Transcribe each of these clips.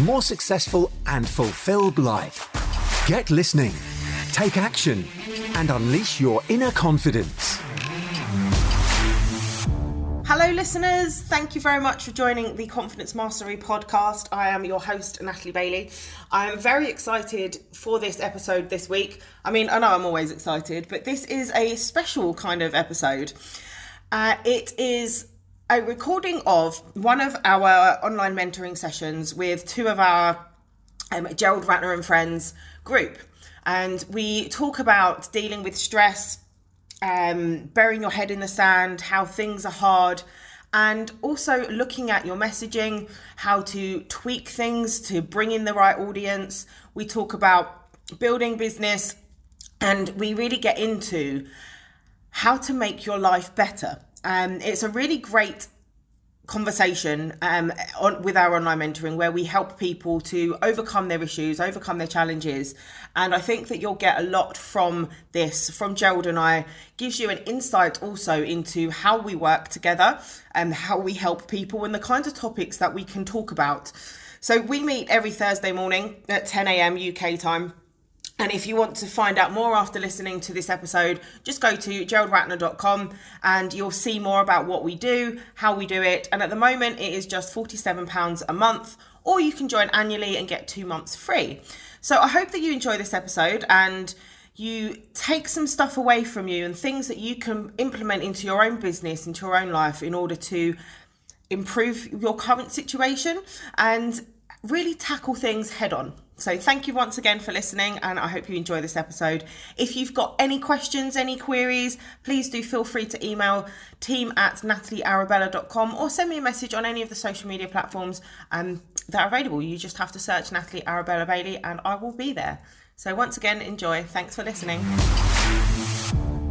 more successful, and fulfilled life. Get listening, take action, and unleash your inner confidence. Hello, listeners. Thank you very much for joining the Confidence Mastery podcast. I am your host, Natalie Bailey. I am very excited for this episode this week. I mean, I know I'm always excited, but this is a special kind of episode. Uh, it is a recording of one of our online mentoring sessions with two of our um, Gerald Ratner and Friends group. And we talk about dealing with stress, um, burying your head in the sand, how things are hard, and also looking at your messaging, how to tweak things to bring in the right audience. We talk about building business, and we really get into how to make your life better. Um, it's a really great conversation um, on, with our online mentoring where we help people to overcome their issues, overcome their challenges. And I think that you'll get a lot from this, from Gerald and I, gives you an insight also into how we work together and how we help people and the kinds of topics that we can talk about. So we meet every Thursday morning at 10 a.m. UK time and if you want to find out more after listening to this episode, just go to geraldratner.com and you'll see more about what we do, how we do it. And at the moment, it is just £47 a month, or you can join annually and get two months free. So I hope that you enjoy this episode and you take some stuff away from you and things that you can implement into your own business, into your own life in order to improve your current situation and really tackle things head on. So, thank you once again for listening, and I hope you enjoy this episode. If you've got any questions, any queries, please do feel free to email team at nataliearabella.com or send me a message on any of the social media platforms um, that are available. You just have to search Natalie Arabella Bailey, and I will be there. So, once again, enjoy. Thanks for listening.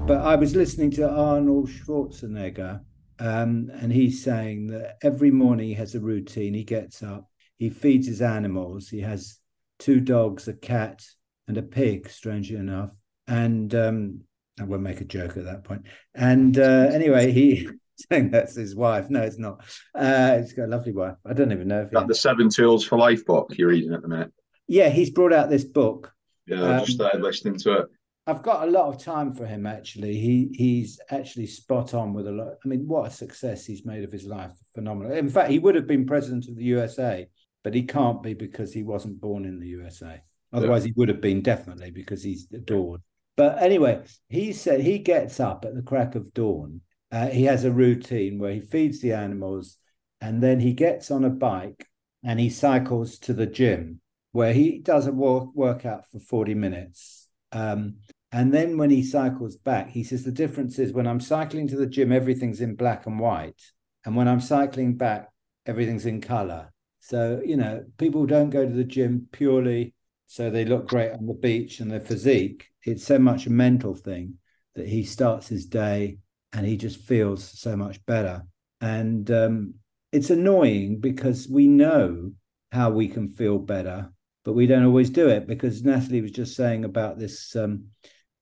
But I was listening to Arnold Schwarzenegger, um, and he's saying that every morning he has a routine. He gets up, he feeds his animals, he has two dogs, a cat, and a pig, strangely enough. And um, I won't make a joke at that point. And uh, anyway, he saying that's his wife. No, it's not. Uh, he's got a lovely wife. I don't even know if that the Seven Tools for Life book you're reading at the minute. Yeah, he's brought out this book. Yeah, I just started listening to it. I've got a lot of time for him actually. He he's actually spot on with a lot. I mean, what a success he's made of his life. Phenomenal. In fact, he would have been president of the USA but he can't be because he wasn't born in the USA. Otherwise, yeah. he would have been definitely because he's adored. But anyway, he said he gets up at the crack of dawn. Uh, he has a routine where he feeds the animals and then he gets on a bike and he cycles to the gym where he does a walk, workout for 40 minutes. Um, and then when he cycles back, he says the difference is when I'm cycling to the gym, everything's in black and white. And when I'm cycling back, everything's in color. So, you know, people don't go to the gym purely so they look great on the beach and their physique. It's so much a mental thing that he starts his day and he just feels so much better. And um, it's annoying because we know how we can feel better, but we don't always do it because Natalie was just saying about this um,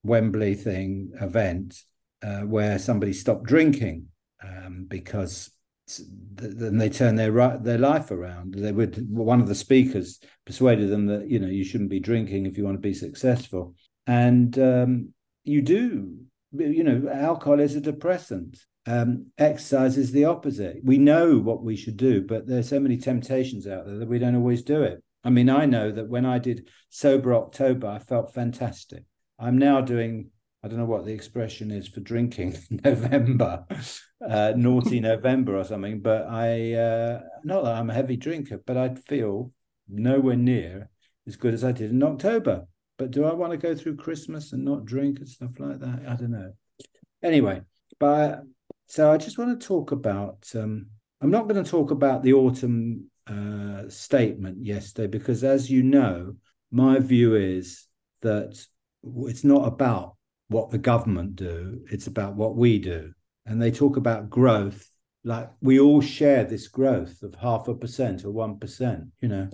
Wembley thing event uh, where somebody stopped drinking um, because then they turn their their life around. They would one of the speakers persuaded them that you know you shouldn't be drinking if you want to be successful, and um, you do. You know, alcohol is a depressant. Um, exercise is the opposite. We know what we should do, but there's so many temptations out there that we don't always do it. I mean, I know that when I did sober October, I felt fantastic. I'm now doing I don't know what the expression is for drinking November, uh, naughty November or something. But I, uh, not that I'm a heavy drinker, but I'd feel nowhere near as good as I did in October. But do I want to go through Christmas and not drink and stuff like that? I don't know. Anyway, but so I just want to talk about. Um, I'm not going to talk about the autumn uh, statement yesterday because, as you know, my view is that it's not about what the government do; it's about what we do. And they talk about growth like we all share this growth of half a percent or one percent. You know,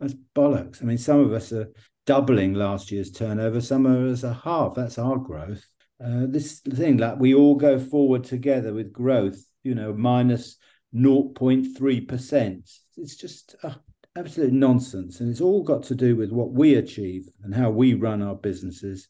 that's bollocks. I mean, some of us are doubling last year's turnover, some of us are half. That's our growth. Uh, this thing like we all go forward together with growth, you know, minus 0.3%. It's just uh, absolute nonsense. And it's all got to do with what we achieve and how we run our businesses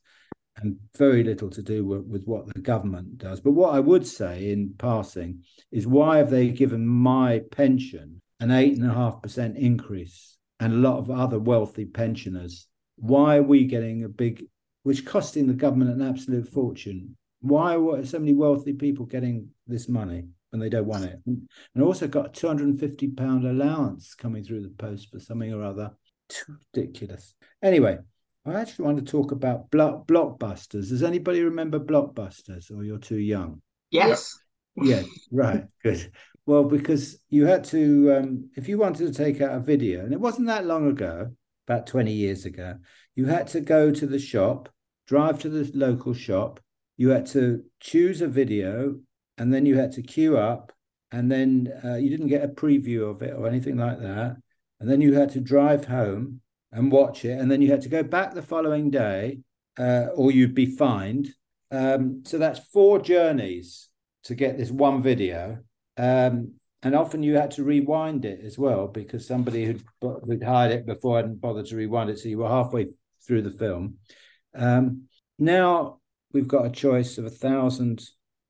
and very little to do with, with, what the government does. But what I would say in passing is why have they given my pension an eight and a half percent increase and a lot of other wealthy pensioners? Why are we getting a big, which costing the government an absolute fortune? Why are so many wealthy people getting this money when they don't want it? And also got a two hundred and fifty pound allowance coming through the post for something or other. Too ridiculous. Anyway, I actually want to talk about block, blockbusters. Does anybody remember blockbusters, or you're too young? Yes. Yeah, right. Good. Well, because you had to, um, if you wanted to take out a video, and it wasn't that long ago, about 20 years ago, you had to go to the shop, drive to the local shop, you had to choose a video, and then you had to queue up, and then uh, you didn't get a preview of it or anything like that. And then you had to drive home and watch it, and then you had to go back the following day, uh, or you'd be fined. Um, so that's four journeys to get this one video, um, and often you had to rewind it as well because somebody who'd, who'd hired it before hadn't bothered to rewind it, so you were halfway through the film. Um, now we've got a choice of a thousand,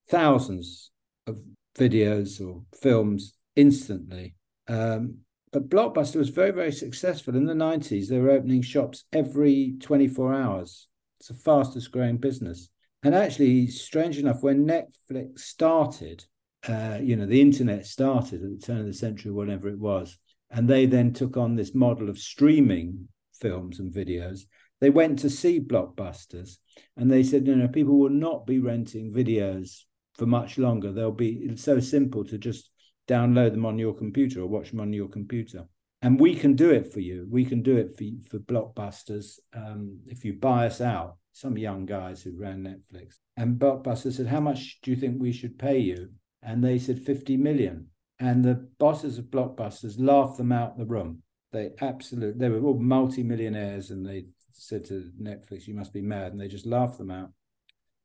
thousands of videos or films instantly. Um, but Blockbuster was very, very successful. In the 90s, they were opening shops every 24 hours. It's the fastest growing business. And actually, strange enough, when Netflix started, uh, you know, the internet started at the turn of the century, whatever it was, and they then took on this model of streaming films and videos. They went to see blockbusters and they said, you know, people will not be renting videos for much longer. They'll be, it's so simple to just download them on your computer or watch them on your computer. And we can do it for you. We can do it for for blockbusters. Um, if you buy us out, some young guys who ran Netflix, and Blockbuster said, "How much do you think we should pay you?" And they said 50 million. And the bosses of Blockbusters laughed them out the room. They absolutely they were all multi-millionaires, and they said to Netflix, "You must be mad," and they just laughed them out.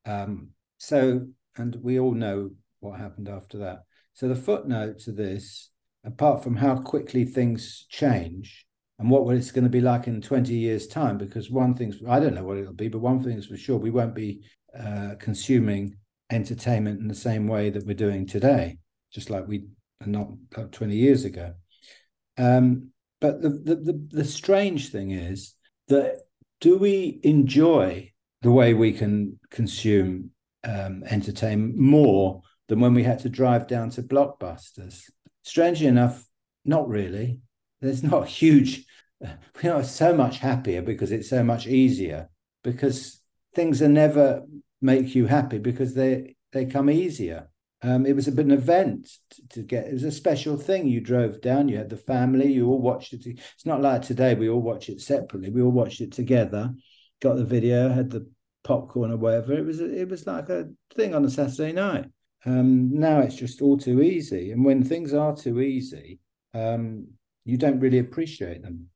Um, so, and we all know what happened after that. So the footnote to this, apart from how quickly things change and what it's going to be like in 20 years' time, because one thing's, I don't know what it'll be, but one thing is for sure, we won't be uh, consuming entertainment in the same way that we're doing today, just like we are not 20 years ago. Um, but the, the, the, the strange thing is that do we enjoy the way we can consume um, entertainment more than when we had to drive down to blockbusters. Strangely enough, not really. There's not a huge, we are so much happier because it's so much easier, because things are never make you happy because they they come easier. Um, it was a bit of an event to, to, get. It was a special thing. You drove down. You had the family. You all watched it. It's not like today. We all watch it separately. We all watched it together. Got the video. Had the popcorn or whatever. It was. It was like a thing on a Saturday night. Um, now it's just all too easy. And when things are too easy, um, you don't really appreciate them.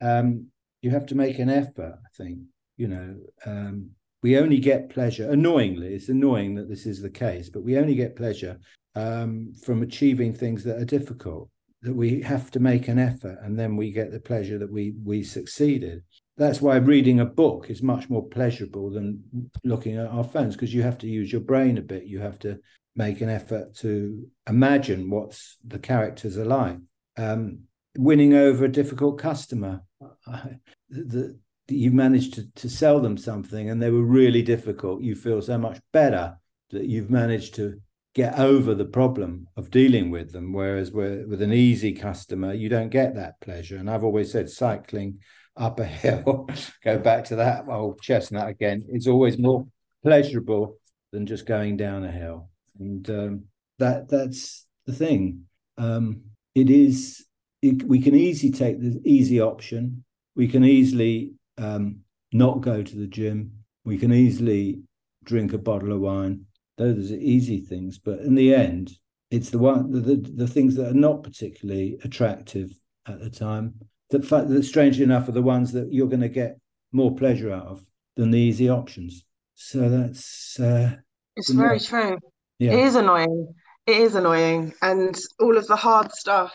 Um, you have to make an effort, I think. You know, um, we only get pleasure, annoyingly, it's annoying that this is the case, but we only get pleasure um, from achieving things that are difficult, that we have to make an effort and then we get the pleasure that we we succeeded that's why reading a book is much more pleasurable than looking at our phones because you have to use your brain a bit you have to make an effort to imagine what the characters are like. Um, winning over a difficult customer, the, the, you managed to, to sell them something and they were really difficult. You feel so much better that you've managed to get over the problem of dealing with them. Whereas with with an easy customer, you don't get that pleasure. And I've always said cycling up a hill, go back to that old chestnut again, is always more pleasurable than just going down a hill and um, that that's the thing. Um, it is we can easily take the easy option. We can easily um, not go to the gym. We can easily drink a bottle of wine. Those are easy things, but in the end, it's the one the, the, the things that are not particularly attractive at the time that, that strangely enough are the ones that you're going to get more pleasure out of than the easy options. So that's uh, it's very true. Yeah. It is annoying. It is annoying, and all of the hard stuff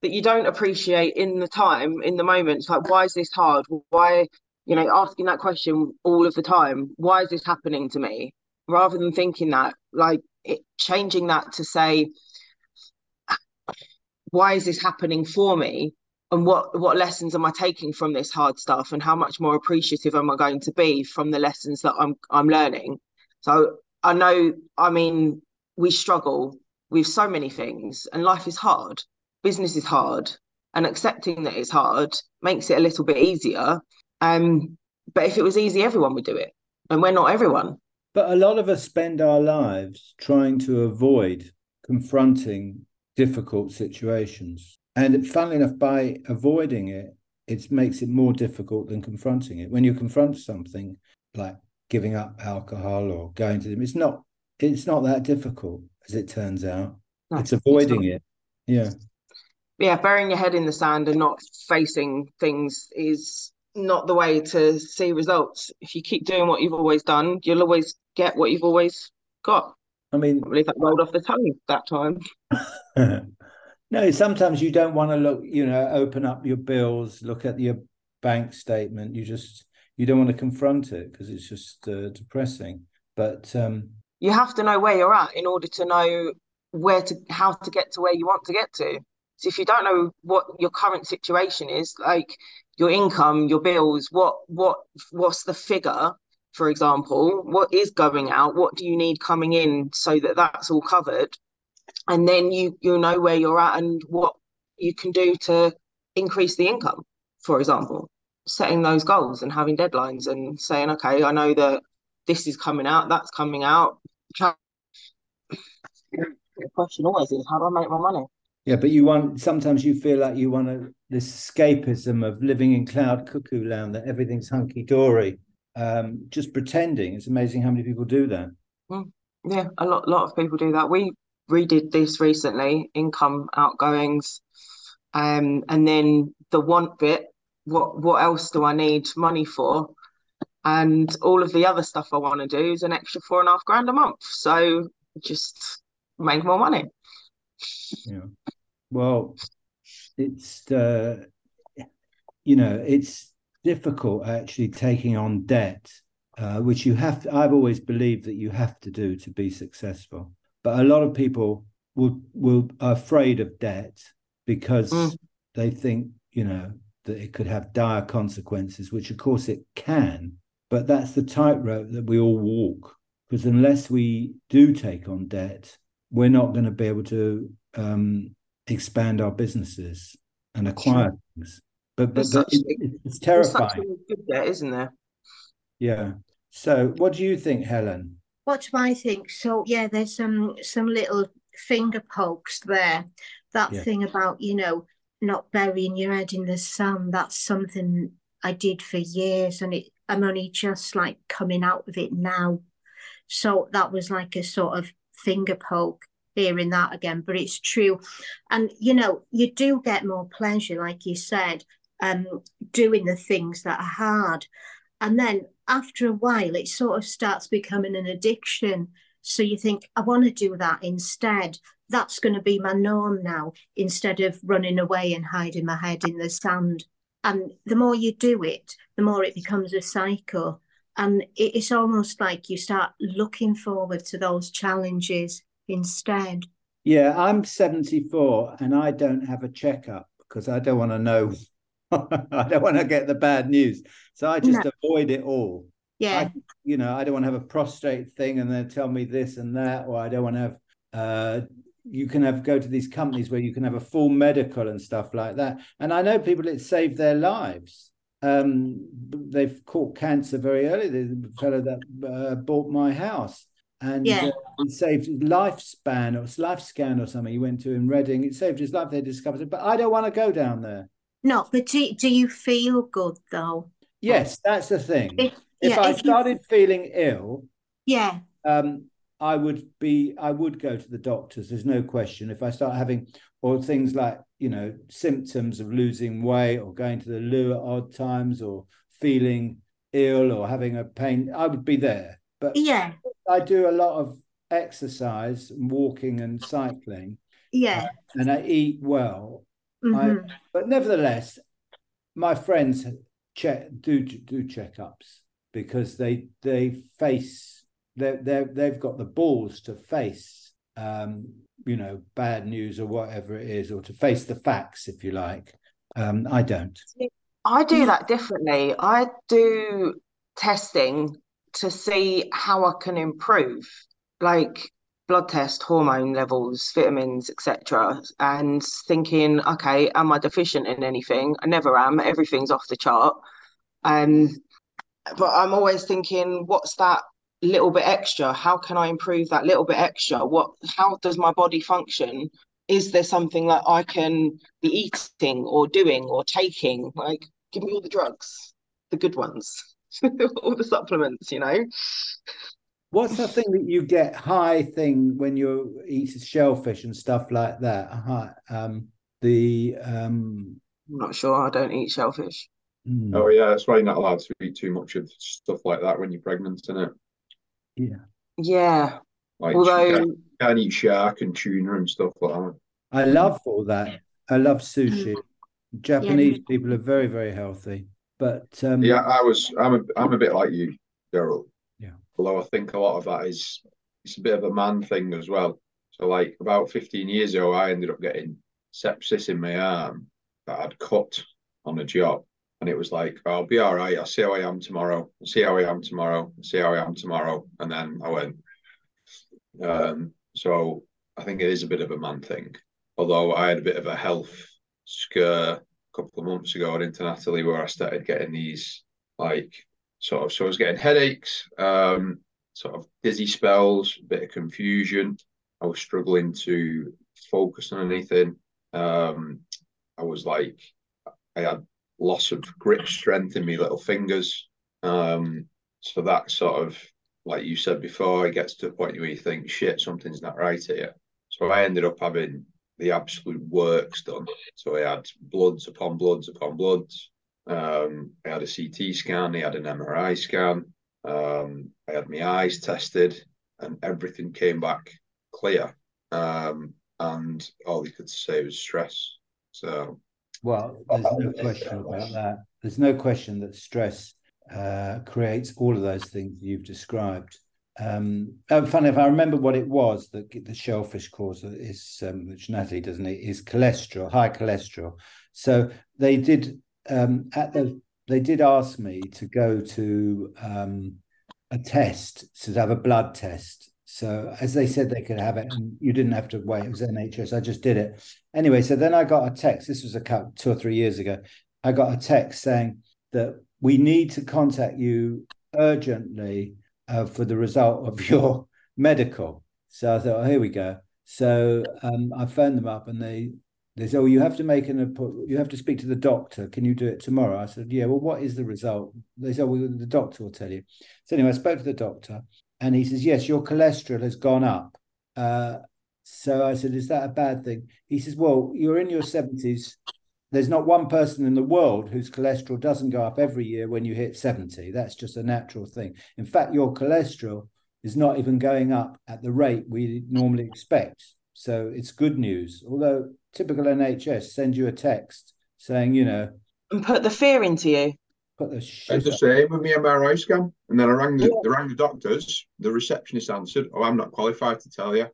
that you don't appreciate in the time, in the moment. It's like, why is this hard? Why, you know, asking that question all of the time. Why is this happening to me? Rather than thinking that, like, it, changing that to say, why is this happening for me? and what what lessons am I taking from this hard stuff and how much more appreciative am I going to be from the lessons that I'm I'm learning so I know I mean we struggle with so many things and life is hard. Business is hard and accepting that it's hard makes it a little bit easier. Um but if it was easy everyone would do it and we're not everyone. But a lot of us spend our lives trying to avoid confronting difficult situations. And funnily enough, by avoiding it, it makes it more difficult than confronting it. When you confront something like giving up alcohol or going to them, it's not it's not that difficult as it turns out. No, it's avoiding it's it. Yeah. Yeah, burying your head in the sand and not facing things is not the way to see results. If you keep doing what you've always done, you'll always get what you've always got. I mean, I believe that rolled off the tongue that time. No, sometimes you don't want to look, you know, open up your bills, look at your bank statement. You just you don't want to confront it because it's just uh, depressing. But um, you have to know where you're at in order to know where to how to get to where you want to get to. So if you don't know what your current situation is, like your income, your bills, what what what's the figure, for example, what is going out, what do you need coming in so that that's all covered, and then you you know where you're at and what you can do to increase the income for example setting those goals and having deadlines and saying okay i know that this is coming out that's coming out the question always is how do i make my money yeah but you want sometimes you feel like you want to this escapism of living in cloud cuckoo land that everything's hunky-dory um, just pretending it's amazing how many people do that mm. yeah a lot lot of people do that we redid this recently, income outgoings, um, and then the want bit. What what else do I need money for? And all of the other stuff I want to do is an extra four and a half grand a month. So just make more money. Yeah. Well, it's uh, you know it's difficult actually taking on debt, uh, which you have. To, I've always believed that you have to do to be successful. But a lot of people will will are afraid of debt because mm. they think you know that it could have dire consequences, which of course it can. But that's the tightrope that we all walk. Because unless we do take on debt, we're not going to be able to um, expand our businesses and acquire sure. things. But but, but it, it's terrifying. Good debt, isn't there? Yeah. So, what do you think, Helen? What do I think? So yeah, there's some some little finger pokes there. That yeah. thing about you know not burying your head in the sand. That's something I did for years, and it I'm only just like coming out of it now. So that was like a sort of finger poke hearing that again, but it's true. And you know, you do get more pleasure, like you said, um, doing the things that are hard. And then after a while, it sort of starts becoming an addiction. So you think, I want to do that instead. That's going to be my norm now, instead of running away and hiding my head in the sand. And the more you do it, the more it becomes a cycle. And it's almost like you start looking forward to those challenges instead. Yeah, I'm 74 and I don't have a checkup because I don't want to know I don't want to get the bad news. So I just no. avoid it all. Yeah. I, you know, I don't want to have a prostate thing and then tell me this and that, or I don't want to have uh you can have go to these companies where you can have a full medical and stuff like that. And I know people it saved their lives. Um, they've caught cancer very early. The fellow that uh, bought my house, and Yeah. uh, it saved his lifespan or lifescan or something. He went to in Reading. It saved his life. They discovered it, but I don't want to go down there. No, but do, do you feel good though? Yes, that's the thing. If, If yeah, I if you- started feeling ill, yeah, um, I would be, I would go to the doctors. There's no question. If I start having, or things like, you know, symptoms of losing weight or going to the loo at odd times or feeling ill or having a pain, I would be there. But yeah, I do a lot of exercise, and walking and cycling, yeah. and I eat well. mhm. But nevertheless, my friends check do do checkups because they they face they they they've got the balls to face um you know bad news or whatever it is or to face the facts if you like um i don't I do that differently. I do testing to see how I can improve, like blood test, hormone levels, vitamins, etc. And thinking, okay, am I deficient in anything? I never am. Everything's off the chart. Um, but I'm always thinking, what's that little bit extra? How can I improve that little bit extra? What, how does my body function? Is there something that I can be eating or doing or taking? Like, give me all the drugs, the good ones, all the supplements, you know? what's the thing that you get high thing when you eat shellfish and stuff like that high, um the um I'm not sure. I don't eat shellfish. hmm, Oh yeah, that's why you're not allowed to eat too much of stuff like that when you're pregnant, isn't it? Yeah Yeah. Like Although, you can't, can't eat shark and tuna and stuff like that. i love all that i love sushi japanese people are very very healthy but um Yeah, I was. I'm a. I'm a bit like you, Gerald. Yeah. Although I think a lot of that is it's a bit of a man thing as well. So like about 15 years ago, I ended up getting sepsis in my arm that I'd cut on a job, and it was like, I'll be all right. I'll see how I am tomorrow. I'll see how I am tomorrow. I'll see how I am tomorrow. And then I went. Um. So I think it is a bit of a man thing. Although I had a bit of a health scare a couple of months ago into Natalie where I started getting these like sort of so I was getting headaches, um, sort of dizzy spells, a bit of confusion. I was struggling to focus on anything. Um, I was like I had loss of grip strength in my little fingers. Um, so that sort of like you said before, it gets to a point where you think, shit, something's not right here. So I ended up having the absolute works done. So I had bloods upon bloods upon bloods. Um, I had a CT scan, I had an MRI scan, um, I had my eyes tested, and everything came back clear. Um, and all he could say was stress. So Well, there's no question about that. There's no question that stress uh, creates all of those things you've described. Um, oh, funny if I remember what it was that the shellfish cause is, um, which Natalie doesn't it, is cholesterol, high cholesterol. So they did um, at the they did ask me to go to um, a test, to have a blood test. So as they said they could have it, and you didn't have to wait. It was NHS. I just did it anyway. So then I got a text. This was a couple, two or three years ago. I got a text saying that we need to contact you urgently uh, for the result of your medical. So I thought, oh, here we go. So um, I phoned them up, and they they said, "Oh, you have to make an appointment. You have to speak to the doctor. Can you do it tomorrow?" I said, "Yeah." Well, what is the result? They said, "Well, the doctor will tell you." So anyway, I spoke to the doctor, and he says, "Yes, your cholesterol has gone up." Uh, so I said, "Is that a bad thing?" He says, "Well, you're in your seventies. There's not one person in the world whose cholesterol doesn't go up every year when you hit 70. That's just a natural thing. In fact, your cholesterol is not even going up at the rate we normally expect. So it's good news. Although typical NHS send you a text saying, you know, and put the fear into you. put the shit. It's the same with me MRI scan. And then I rang the, they rang the doctors. The receptionist answered, Oh, I'm not qualified to tell you.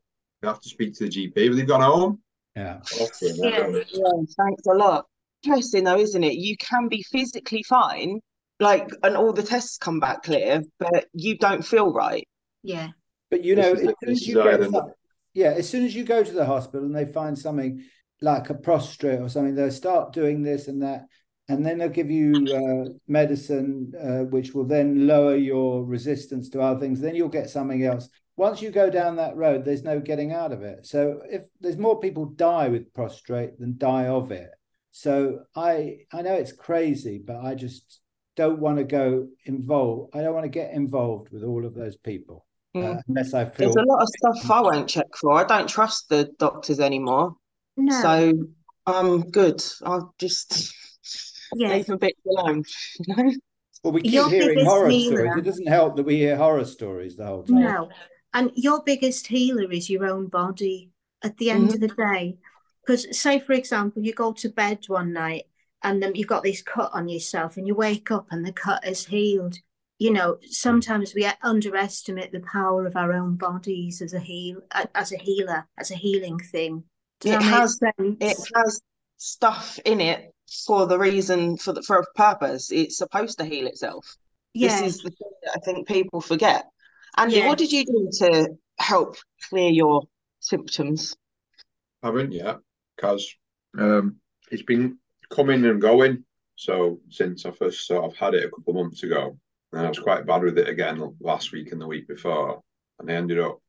You have to speak to the GP. But they've gone home. Yeah. Okay, Yeah. Yeah, thanks a lot. Interesting though, isn't it? You can be physically fine, like, and all the tests come back clear, but you don't feel right. Yeah. But you know, as soon as you how I get end up- some- yeah, as soon as you go to the hospital and they find something like a prostrate or something, they'll start doing this and that. and then they'll give you uh, medicine, uh, which will then lower your resistance to other things. Then you'll get something else. Once you go down that road, there's no getting out of it. So if there's more people die with prostrate than die of it. So I I know it's crazy, but I just don't want to go involved. I don't want to get involved with all of those people uh, unless I feel. There's a lot of stuff I won't check for. I don't trust the doctors anymore. No. So I'm good. I'll just yeah. leave them a bit alone. No, well, we keep Your hearing horror healer. stories. It doesn't help that we hear horror stories the whole time. No. And your biggest healer is your own body at the end mm-hmm. of the day. Because, say, for example, you go to bed one night and then you've got this cut on yourself and you wake up and the cut is healed. You know, sometimes we underestimate the power of our own bodies as a heal, as a healer, as a healing thing. Does it has sense? it has stuff in it for the reason for the for a purpose. It's supposed to heal itself. Yeah. This is the thing that I think people forget. Andy, yeah. what did you do to help clear your symptoms? I haven't yet, because um, it's been coming and going. So since I first sort of had it a couple of months ago, and I was quite bad with it again last week and the week before, and I ended up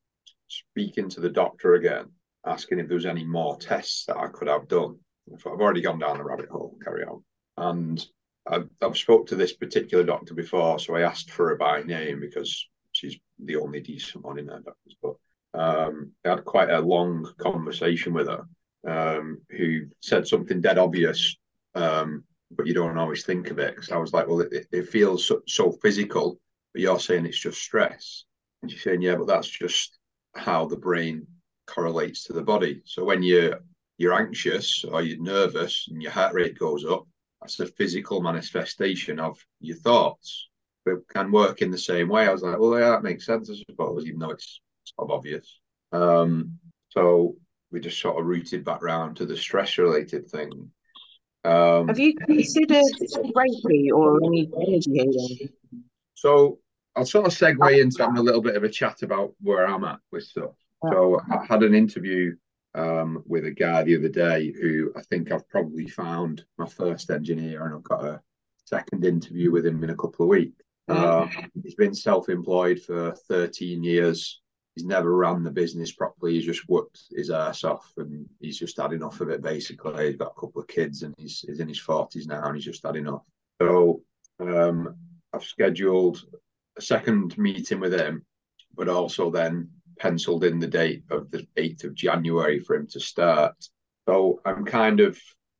speaking to the doctor again, asking if there was any more tests that I could have done. I've already gone down the rabbit hole. Carry on. And I've, I've spoke to this particular doctor before, so I asked for her by name because she's the only decent one in there. Doctors, but um, I had quite a long conversation with her, um, who said something dead obvious, um, but you don't always think of it. Because I was like, well, it, it feels so, so, physical, but you're saying it's just stress. And she's saying, yeah, but that's just how the brain correlates to the body. So when you're you're anxious or you're nervous and your heart rate goes up, that's a physical manifestation of your thoughts. But can work in the same way. I was like, well, yeah, that makes sense, I suppose, even though it's sort of obvious. Um, so we just sort of rooted back round to the stress related thing. Um, Have you considered Reiki or any energy healing? So I'll sort of segue into having a little bit of a chat about where I'm at with stuff. So I had an interview um, with a guy the other day who I think I've probably found my first engineer, and I've got a second interview with him in a couple of weeks. Uh, he's been self-employed for 13 years. He's never ran the business properly. He's just worked his ass off, and he's just had enough of it. Basically, he's got a couple of kids, and he's, he's in his 40s now, and he's just had enough. So um, I've scheduled a second meeting with him, but also then penciled in the date of the 8th of January for him to start. So I'm kind of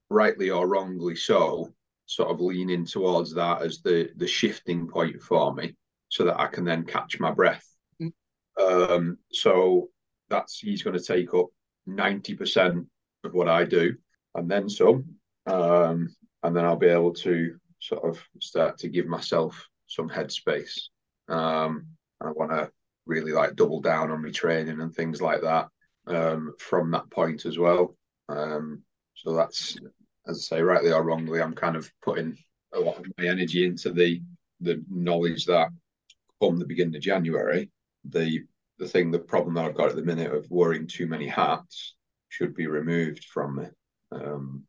rightly or wrongly so, sort of leaning towards that as the the shifting point for me, so that I can then catch my breath. Mm. Um, so that's he's going to take up ninety percent of what I do, and then some, um, and then I'll be able to sort of start to give myself some headspace. Um, I want to really like double down on my training and things like that um, from that point as well. Um, so that's, as I say, rightly or wrongly, I'm kind of putting a lot of my energy into the the knowledge that from the beginning of January, the the thing, the problem that I've got at the minute of wearing too many hats should be removed from me. Um,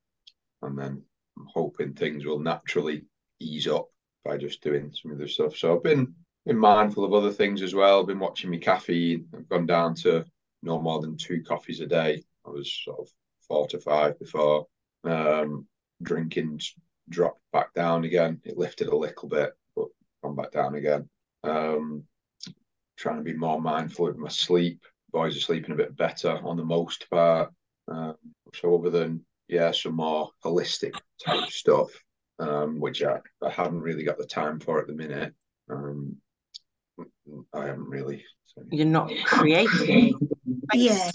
and then I'm hoping things will naturally ease up by just doing some of the stuff. So I've been been mindful of other things as well. Been watching my caffeine. I've gone down to no more than two coffees a day. I was sort of four to five before. Um, drinking dropped back down again. It lifted a little bit, but gone back down again. Um, trying to be more mindful of my sleep. Boys are sleeping a bit better on the most part. Um, so other than yeah, some more holistic type stuff, um, which I, I haven't really got the time for at the minute. Um, I haven't really. So. You're not creating. yeah.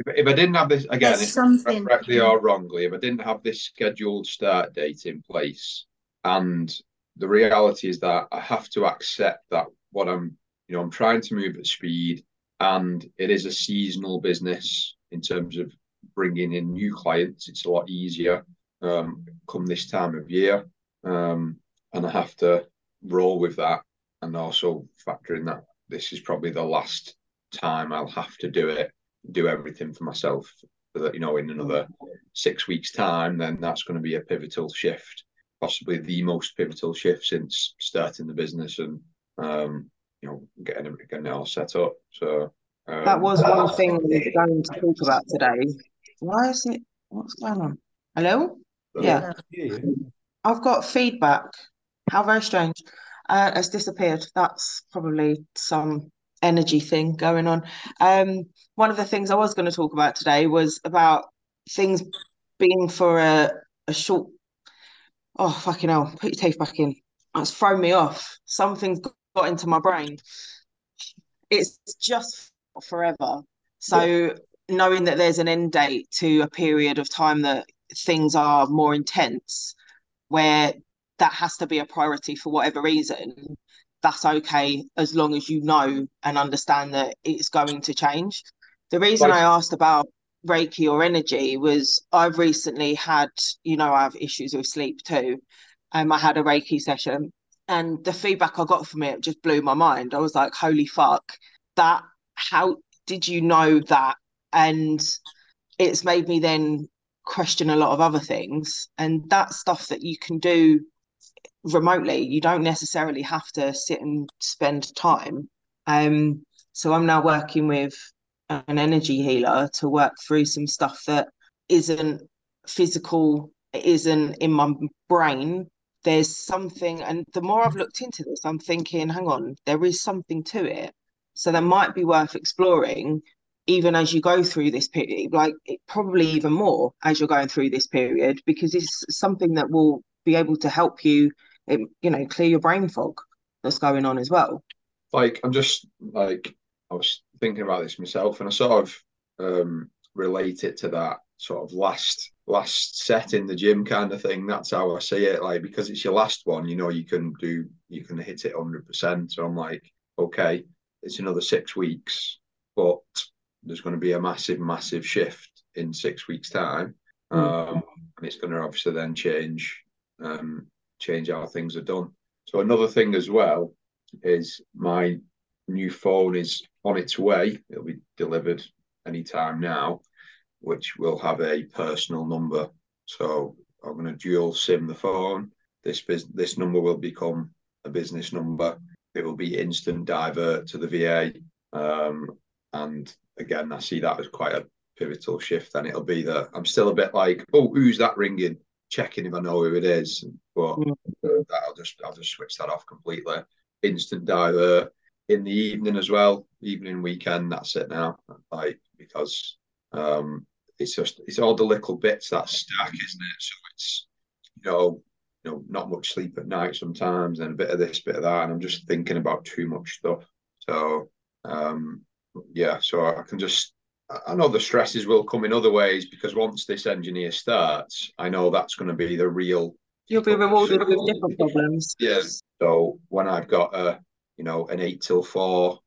If, if, I didn't have this again, something correctly or wrongly, if I didn't have this scheduled start date in place, and the reality is that I have to accept that what I'm, you know, I'm trying to move at speed, and it is a seasonal business in terms of bringing in new clients. It's a lot easier um, come this time of year, um, and I have to roll with that and also factor in that this is probably the last time I'll have to do it, do everything for myself so that you know in another six weeks' time, then that's going to be a pivotal shift, possibly the most pivotal shift since starting the business and um, you know getting it, getting it all set up. So um, that was one thing we are going to talk about today. Why is it? What's going on? Hello? Yeah. I've got feedback. How very strange. Uh, has disappeared. That's probably some energy thing going on. Um, one of the things I was going to talk about today was about things being for a, a short. Oh fucking hell! Put your teeth back in. That's thrown me off. Something's got into my brain. It's just forever. So yeah. knowing that there's an end date to a period of time that things are more intense, where that has to be a priority for whatever reason, that's okay as long as you know and understand that it's going to change. The reason right. I asked about Reiki or energy was I've recently had, you know, I have issues with sleep too. Um, I had a Reiki session and the feedback I got from it just blew my mind. I was like, holy fuck, that, how did you know that? And it's made me then question a lot of other things. And that stuff that you can do remotely. You don't necessarily have to sit and spend time. Um, so I'm now working with an energy healer to work through some stuff that isn't physical, isn't in my brain. There's something, and the more I've looked into this, I'm thinking, hang on, there is something to it. So that might be worth exploring even as you go through this period, like probably even more as you're going through this period, because it's something that will be able to help you it, you know, clear your brain fog that's going on as well. Like I'm just like I was thinking about this myself, and I sort of um, relate it to that sort of last last set in the gym kind of thing. That's how I see it. Like because it's your last one, you know, you can do you can hit it hundred percent. So I'm like, okay, it's another six weeks, but there's going to be a massive, massive shift in six weeks' time, mm. um, and it's going to obviously then change um, change how things are done. So another thing as well is my new phone is on its way. It'll be delivered anytime now, which will have a personal number. So I'm going to dual SIM the phone. This this number will become a business number. It will be instant divert to the VA. Um, and again, I see that as quite a pivotal shift. And it'll be that I'm still a bit like, oh, who's that ringing? Checking if I know who it is. But mm. I'll just I'll just switch that off completely. Instant divert in the evening as well, evening weekend. That's it now. Like because um, it's just it's all the little bits that stack, isn't it? So it's you know you know not much sleep at night sometimes, and a bit of this, bit of that, and I'm just thinking about too much stuff. So um, yeah, so I can just I know the stresses will come in other ways because once this engineer starts, I know that's going to be the real. You'll be rewarded with different problems. Yes. So when I've got a, you know, an eight till four,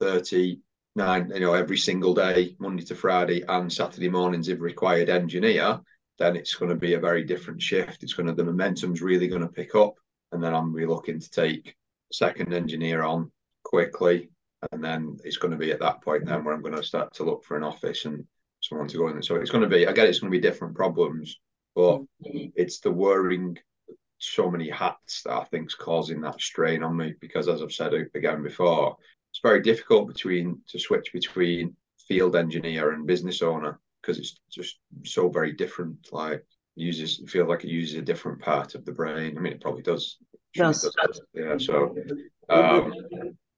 30, nine, you know, every single day, Monday to Friday and Saturday mornings, if required engineer, then it's going to be a very different shift. It's going to, the momentum's really going to pick up. And then I'm really looking to take second engineer on quickly and then it's going to be at that point then where I'm going to start to look for an office and someone to go in. So it's going to be again, it's going to be different problems, but it's the wearing so many hats that I think is causing that strain on me. Because as I've said again before, it's very difficult between to switch between field engineer and business owner because it's just so very different. Like uses feel like it uses a different part of the brain. I mean, it probably does. Yes. does yeah. So. Um,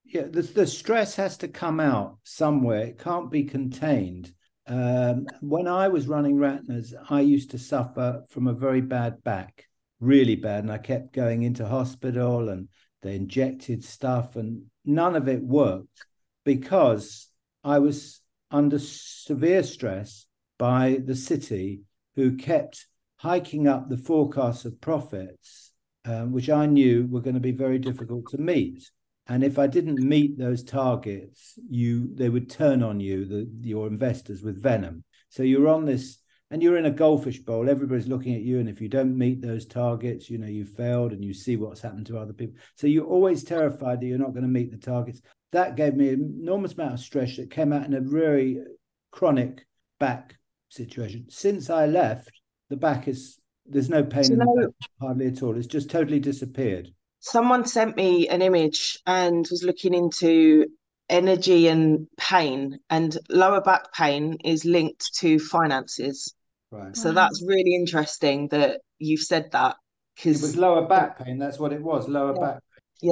yeah, the, the stress has to come out somewhere. It can't be contained. Um, when I was running Ratners, I used to suffer from a very bad back, really bad, and I kept going into hospital and they injected stuff, and none of it worked because I was under severe stress by the city, who kept hiking up the forecasts of profits, um, which I knew were going to be very difficult to meet and if I didn't meet those targets, you they would turn on you, the your investors with venom. So you're on this, and you're in a goldfish bowl. Everybody's looking at you, and if you don't meet those targets, you know you failed, and you see what's happened to other people. So you're always terrified that you're not going to meet the targets. That gave me an enormous amount of stress that came out in a very chronic back situation. Since I left, the back is there's no pain in the back hardly at all. It's just totally disappeared. Someone sent me an image and was looking into energy and pain, and lower back pain is linked to finances. Right. So that's really interesting that you've said that because it was lower back pain. That's what it was. Lower yeah. back. Pain.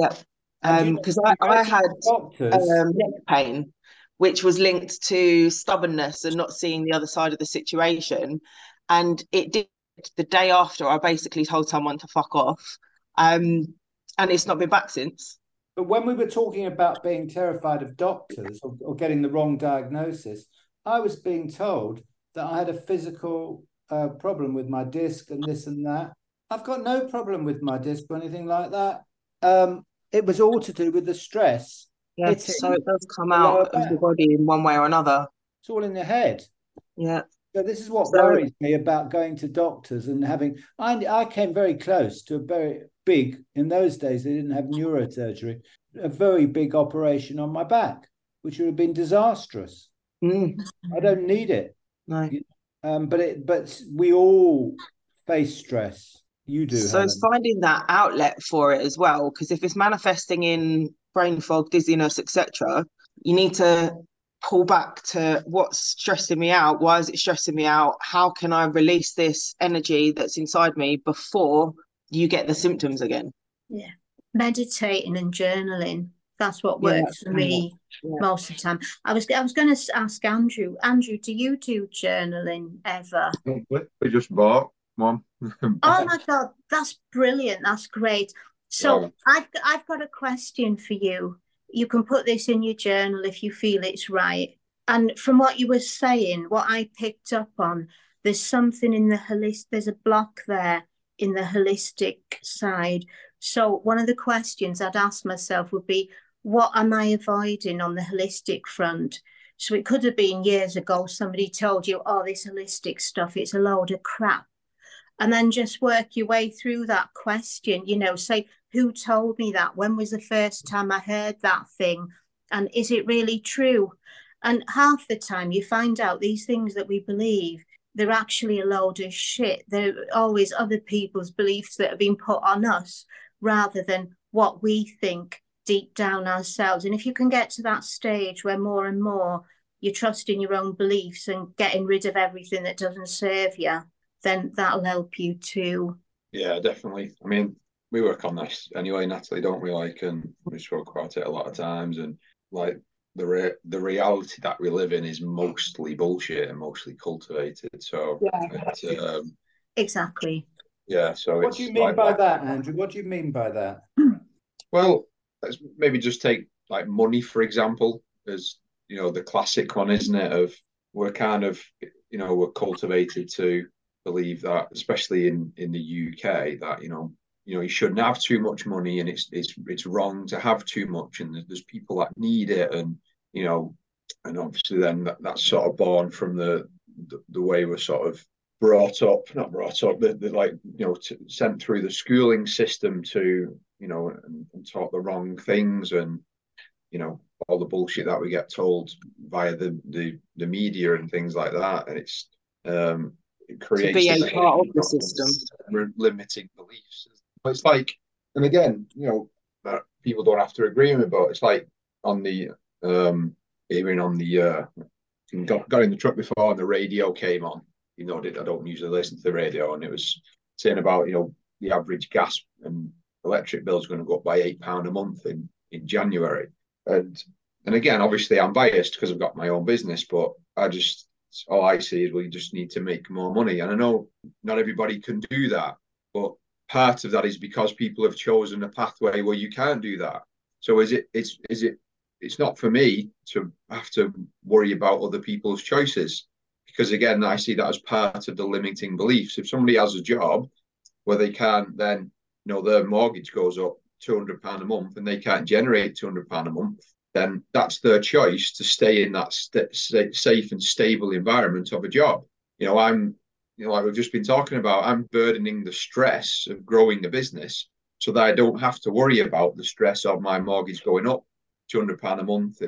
Yeah. Because um, I, I had um, neck pain, which was linked to stubbornness and not seeing the other side of the situation. And it did the day after, I basically told someone to fuck off. Um, and it's not been back since. But when we were talking about being terrified of doctors or, or getting the wrong diagnosis, I was being told that I had a physical uh, problem with my disc and this and that. I've got no problem with my disc or anything like that. Um, it was all to do with the stress. Yes, so it does come out of the body in one way or another. It's all in the head. Yeah. So this is what so, worries me about going to doctors and having. I I came very close to a very big in those days. They didn't have neurosurgery. A very big operation on my back, which would have been disastrous. Mm. I don't need it. No. Um, but it but we all face stress. You do. So Helen. it's finding that outlet for it as well, because if it's manifesting in brain fog, dizziness, etc., you need to pull back to what's stressing me out. Why is it stressing me out? How can I release this energy that's inside me before you get the symptoms again? Yeah, meditating and journaling. That's what works yeah, for me yeah. most of the time. I was I was going to ask Andrew. Andrew, do you do journaling ever? We just bought one. oh my god, that's brilliant! That's great. So yeah. I've I've got a question for you. You can put this in your journal if you feel it's right. And from what you were saying, what I picked up on, there's something in the holistic. There's a block there in the holistic side. So one of the questions I'd ask myself would be, what am I avoiding on the holistic front? So it could have been years ago somebody told you, oh, this holistic stuff, it's a load of crap and then just work your way through that question you know say who told me that? When was the first time i heard that thing? And is it really true? And half the time you find out these things that we believe they're actually a load of shit. They're always other people's beliefs that have been put on us rather than what we think deep down ourselves. And if you can get to that stage where more and more you're trusting your own beliefs and getting rid of everything that doesn't serve you then that'll help you too. Yeah, definitely. I mean, we work on this anyway, Natalie, don't we? Like, and we spoke about it a lot of times, and like the re- the reality that we live in is mostly bullshit and mostly cultivated. So yeah, um, exactly. Yeah. So what do you mean like, by that, Andrew? What do you mean by that? Well, let's maybe just take like money for example, as you know, the classic one, isn't it? Of we're kind of you know we're cultivated to believe that, especially in in the UK, that you know you know you shouldn't have too much money, and it's it's it's wrong to have too much, and there's people that need it, and you know, and obviously then that, that's sort of born from the, the the, way we're sort of brought up, not brought up, the, the like you know sent through the schooling system to you know and, and taught the wrong things, and you know all the bullshit that we get told via the the, the media and things like that, and it's um creates to be a part of the system. Limiting beliefs. But it's like, and again, you know, people don't have to agree with me, but it's like on the um even on the uh got, got in the truck before and the radio came on. You know, I don't usually listen to the radio, and it was saying about you know the average gas and electric bill is going to go up by eight pound a month in in January, and and again, obviously, I'm biased because I've got my own business, but I just all I see is we just need to make more money. And I know not everybody can do that, but part of that is because people have chosen a pathway where you can't do that. So is it it's is it it's not for me to have to worry about other people's choices because again I see that as part of the limiting beliefs. If somebody has a job where they can't then you know their mortgage goes up two hundred pound a month and they can't generate two hundred pound a month, then that's their choice to stay in that st- safe and stable environment of a job. You know, I'm, you know, like we've just been talking about, I'm burdening the stress of growing a business so that I don't have to worry about the stress of my mortgage going up £200 a month, uh,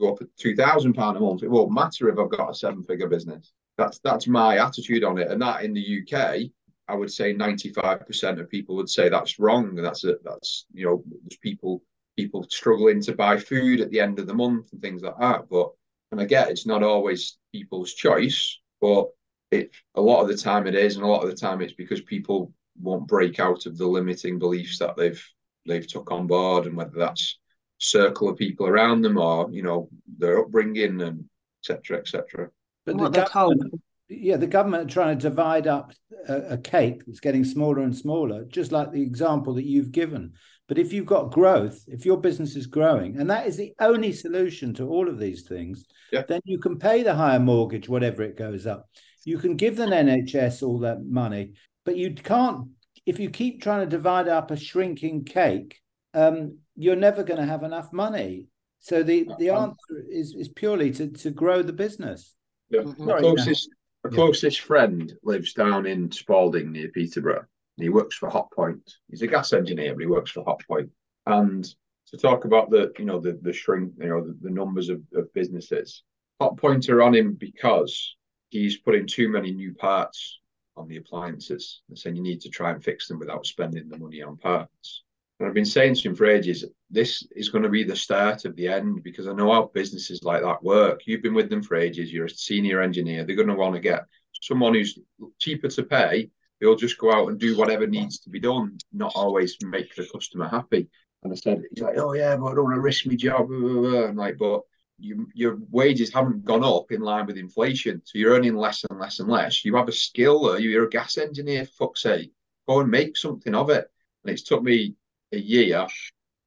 go up £2,000 a month. It won't matter if I've got a seven figure business. That's that's my attitude on it, and that in the UK, I would say ninety five percent of people would say that's wrong. And that's it. That's you know, there's people people struggling to buy food at the end of the month and things like that. But and I get it's not always people's choice, but it a lot of the time it is, and a lot of the time it's because people won't break out of the limiting beliefs that they've they've took on board, and whether that's circle of people around them or you know their upbringing and etc. etc. But what the government, yeah, the government are trying to divide up a, a cake that's getting smaller and smaller, just like the example that you've given. But if you've got growth, if your business is growing, and that is the only solution to all of these things, yeah. then you can pay the higher mortgage, whatever it goes up. You can give the NHS all that money, but you can't, if you keep trying to divide up a shrinking cake, um, you're never going to have enough money. So the, the answer is, is purely to, to grow the business. Yeah. My closest, my closest yeah. friend lives down in Spalding near Peterborough. He works for Hotpoint. He's a gas engineer, but he works for Hotpoint. And to talk about the, you know, the the shrink, you know, the, the numbers of, of businesses, Hotpoint are on him because he's putting too many new parts on the appliances and saying you need to try and fix them without spending the money on parts. And I've been saying to him for ages, this is going to be the start of the end because I know how businesses like that work. You've been with them for ages, you're a senior engineer, they're going to want to get someone who's cheaper to pay. They'll just go out and do whatever needs to be done, not always make the customer happy. And I said, he's like, oh yeah, but I don't want to risk my job. I'm like, but you, your wages haven't gone up in line with inflation, so you're earning less and less and less. You have a skill, you're a gas engineer, fuck's sake. Go and make something of it. And it's took me a year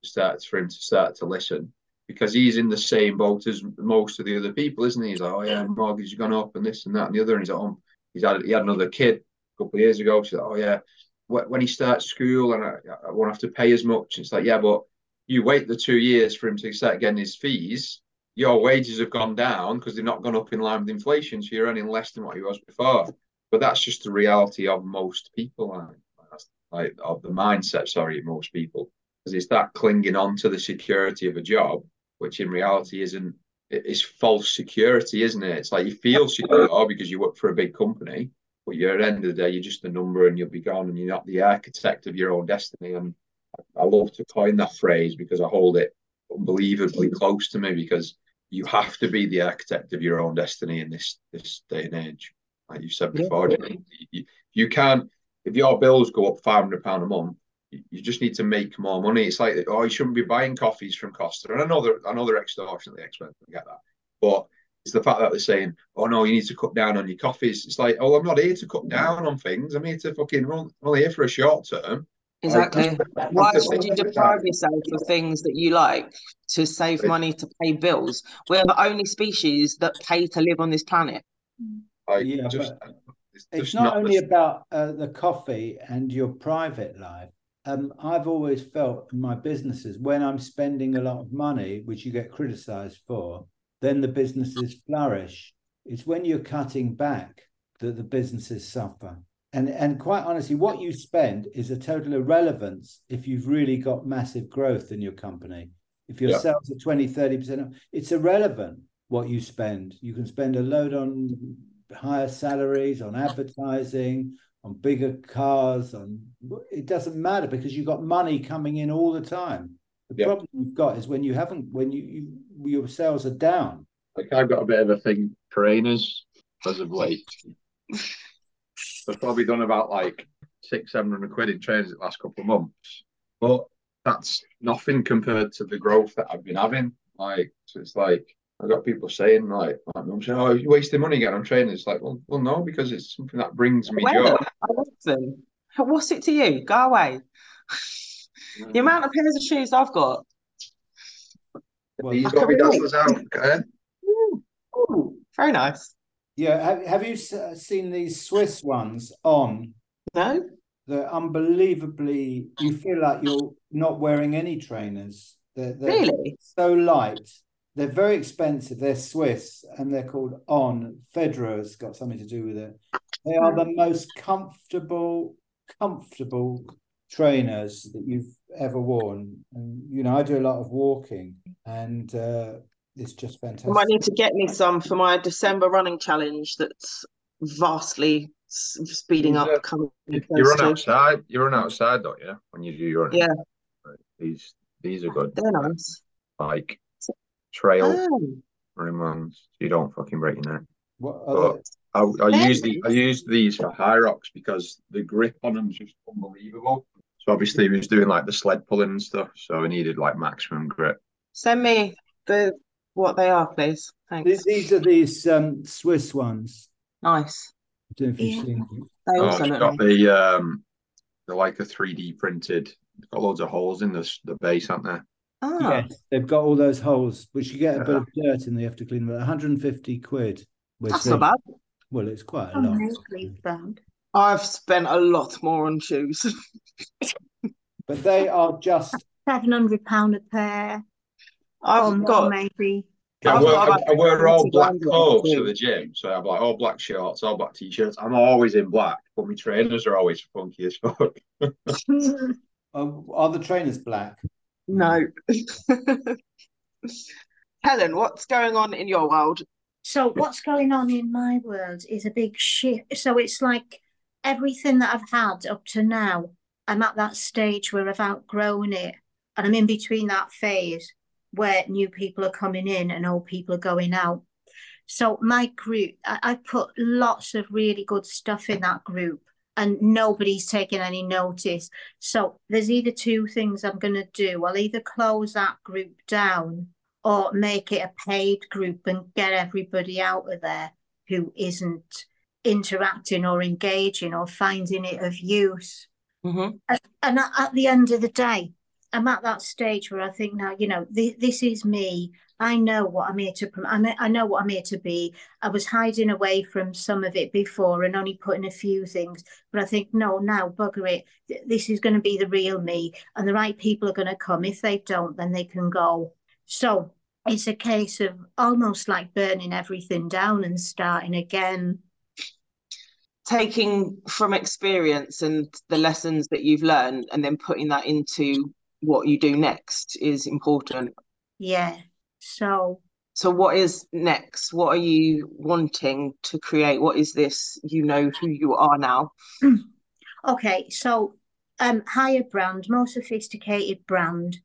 starts for him to start to listen because he's in the same boat as most of the other people, isn't he? He's like, oh yeah, mortgage has gone up and this and that and the other, and he's like, home. He's had he had another kid couple of years ago. She's like, oh yeah, when he starts school and I, I won't have to pay as much. It's like, yeah, but you wait the two years for him to start getting his fees. Your wages have gone down because they've not gone up in line with inflation, so you're earning less than what he was before. But that's just the reality of most people. Like, like of the mindset, sorry, most people, because it's that clinging on to the security of a job, which in reality isn't. It's false security, isn't it? It's like you feel secure because you work for a big company, but you're at the end of the day, you're just a number and you'll be gone, and you're not the architect of your own destiny. And I love to coin that phrase because I hold it unbelievably close to me because you have to be the architect of your own destiny in this this day and age. Like you said before, yeah. you, you can't if your bills go up five hundred pound a month, you just need to make more money. It's like oh, you shouldn't be buying coffees from Costa, and I I know they're extortionately expensive. I get that, but it's the fact that they're saying, oh no, you need to cut down on your coffees. It's like, oh, I'm not here to cut down on things. I'm here to fucking run. I'm only here for a short term. Exactly. Why should you deprive yourself of things that you like to save money to pay bills? We're the only species that pay to live on this planet. I yeah, just, it's, it's not, not, only the... about uh, the coffee and your private life. Um, I've always felt in my businesses when I'm spending a lot of money, which you get criticized for, then the businesses flourish. It's when you're cutting back that the businesses suffer. And, and quite honestly, what you spend is a total irrelevance if you've really got massive growth in your company. If your yeah. sales are 20, 30%, it's irrelevant what you spend. You can spend a load on higher salaries, on advertising, on bigger cars, on it doesn't matter because you've got money coming in all the time. The yep. problem you've got is when you haven't, when you, you your sales are down. Like I've got a bit of a thing trainers as of late. I've probably done about like six, seven hundred quid in trainers the last couple of months, but that's nothing compared to the growth that I've been having. Like, so it's like I got people saying like, I'm saying, "Oh, you're wasting money again on trainers. It's like, well, well, no, because it's something that brings me well, joy. Listen, what's it to you? Go away. the amount of pairs of shoes I've got. Well, He's got me dazzlers out. Okay. Ooh, ooh, very nice. Yeah, have, have you uh, seen these Swiss ones on? No. They're unbelievably. You feel like you're not wearing any trainers. They're, they're really so light they're very expensive. They're Swiss and they're called On. Federer's got something to do with it. They are hmm. the most comfortable, comfortable trainers that you've ever worn. And you know, I do a lot of walking, and uh, it's just fantastic. I might need to get me some for my December running challenge. That's vastly speeding up. Coming You, close you run outside. You run outside, don't you? When you do your running. Yeah. These these are good. They're nice. Like trail Oh, running ones. You don't fucking break your neck. What But other, I, I use the I use these for Hyrox because the grip on them is just unbelievable. So obviously he was doing like the sled pulling and stuff, so he needed like maximum grip. send me the what they are, please. Thanks. these, these are these um, Swiss ones. Nice. I don't know if you've Yeah. seen them. They Oh, also it's look got nice. the um, they're like a three D printed. It's got loads of holes in the the base, aren't there? Ah, Yes, they've got all those holes, which you get a bit of dirt in. They have to clean them. 150 quid. which that's they- not bad. Well, it's quite a Oh, lot. nicely found. I've spent a lot more on shoes. But they are just Seven hundred pound a pair. I've or got maybe. I I've wear, I, I wear all black grand clothes to the gym, so I have like all black shorts, all black t-shirts. I'm always in black, but my trainers are always funky as fuck. um, are the trainers black? No. Helen, what's going on in your world? So what's going on in my world is a big shift. So it's like everything that I've had up to now, I'm at that stage where I've outgrown it. And I'm in between that phase where new people are coming in and old people are going out. So my group, I, I put lots of really good stuff in that group and nobody's taking any notice. So there's either two things I'm going to do. I'll either close that group down or make it a paid group and get everybody out of there who isn't interacting or engaging or finding it of use. Mm-hmm. And, and at, at the end of the day, I'm at that stage where I think now, you know, this, this is me. I know what I'm here to. prom- I, know, I know what I'm here to be. I was hiding away from some of it before and only putting a few things, but I think no, now bugger it. Th- This is going to be the real me, and the right people are going to come. If they don't, then they can go. So it's a case of almost like burning everything down and starting again. Taking from experience and the lessons that you've learned and then putting that into what you do next is important. Yeah. So So, what is next? What are you wanting to create? What is this? You know who you are now. Okay, so um, higher brand, more sophisticated brand.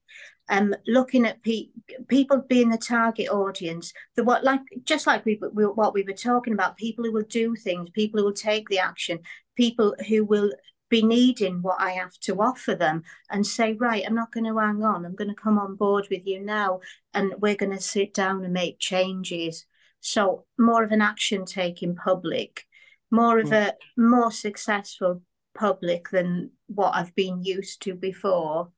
Um, looking at pe- people being the target audience, the what like just like we, we what we were talking about, people who will do things, people who will take the action, people who will be needing what I have to offer them and say, right, I'm not going to hang on, I'm going to come on board with you now, and we're going to sit down and make changes. So more of an action taking public, more of a more successful public than what I've been used to before.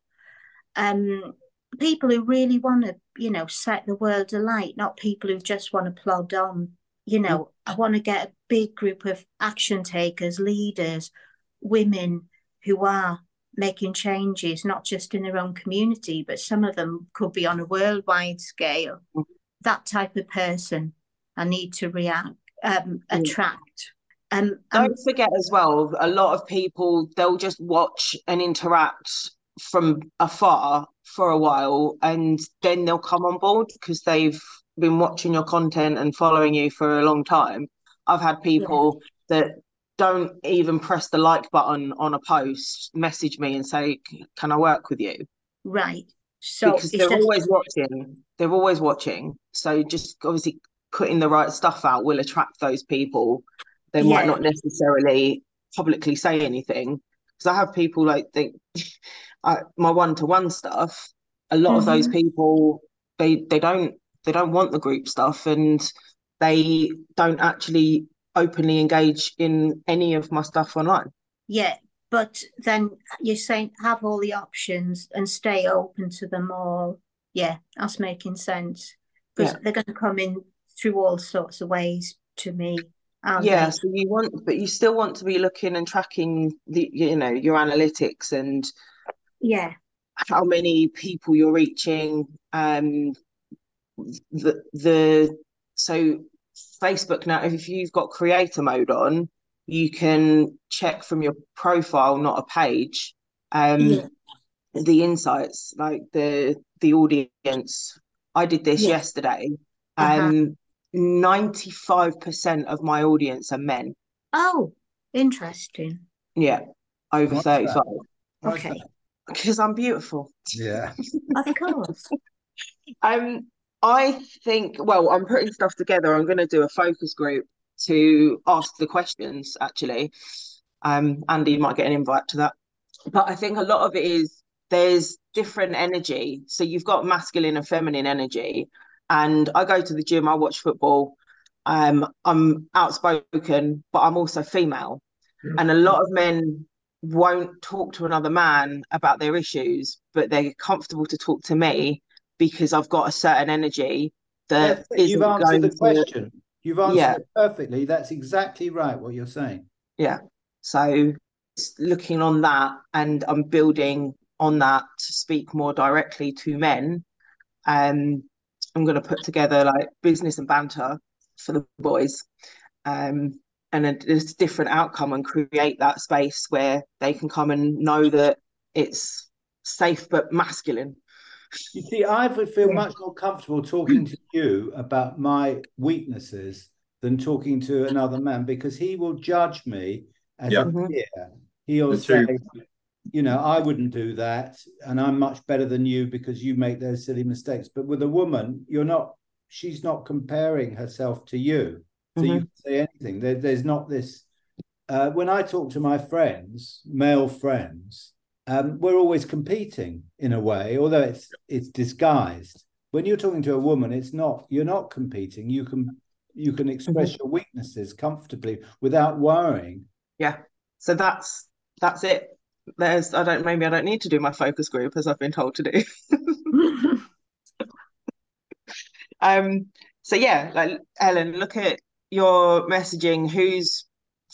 Um, people who really want to, you know, set the world alight, not people who just want to plod on. You know, I want to get a big group of action takers, leaders, women who are making changes, not just in their own community, but some of them could be on a worldwide scale. That type of person I need to react, um, attract. Um, um, Don't forget as well, a lot of people they'll just watch and interact from afar for a while and then they'll come on board because they've been watching your content and following you for a long time. I've had people that don't even press the like button on a post, message me and say, Can I work with you? right. So because they're always watching. They're always watching. So just obviously putting the right stuff out will attract those people. They might not necessarily publicly say anything. Because I have people like think I, my one-to-one stuff. A lot of those Mhm. people they they don't they don't want the group stuff and they don't actually openly engage in any of my stuff online. Yeah, but then you're saying have all the options and stay open to them all. Yeah, that's making sense because Yeah. they're going to come in through all sorts of ways to me. Aren't Yeah, so you want, but you still want to be looking and tracking the, you know, your analytics and Yeah, how many people you're reaching. Um, the the so Facebook now, if you've got creator mode on, you can check from your profile, not a page, um, Yeah. the insights, like the the audience. I did this Yeah. yesterday. Uh-huh. Um, 95% of my audience are men. Oh, interesting. Yeah, over What's 35. What's Okay. Because I'm beautiful. Yeah. Of course. Um, I think, well, I'm putting stuff together. I'm going to do a focus group to ask the questions, actually. Um, Andy might get an invite to that. But I think a lot of it is there's different energy. So you've got masculine and feminine energy. And I go to the gym, I watch football. Um, I'm outspoken, but I'm also female. And a lot of men won't talk to another man about their issues, but they're comfortable to talk to me because I've got a certain energy that That's- You've answered the to question. You've answered Yeah. it perfectly. That's exactly right what you're saying. Yeah. So looking on that and I'm building on that to speak more directly to men. Um, I'm going to put together like business and banter for the boys. Um, and a, a different outcome and create that space where they can come and know that it's safe but masculine. You see, I would feel much more comfortable talking to you about my weaknesses than talking to another man because he will judge me as Yeah. a peer. He'll say, too. You know, I wouldn't do that, and I'm much better than you because you make those silly mistakes. But with a woman, you're not. She's not comparing herself to you, so you can say anything. There, there's not this. Uh, when I talk to my friends, male friends, um, we're always competing in a way, although it's it's disguised. When you're talking to a woman, it's not. You're not competing. You can you can express your weaknesses comfortably without worrying. Yeah. So that's that's it. There's I don't maybe I don't need to do my focus group as I've been told to do. Um, so yeah, like Ellen, look at your messaging, who's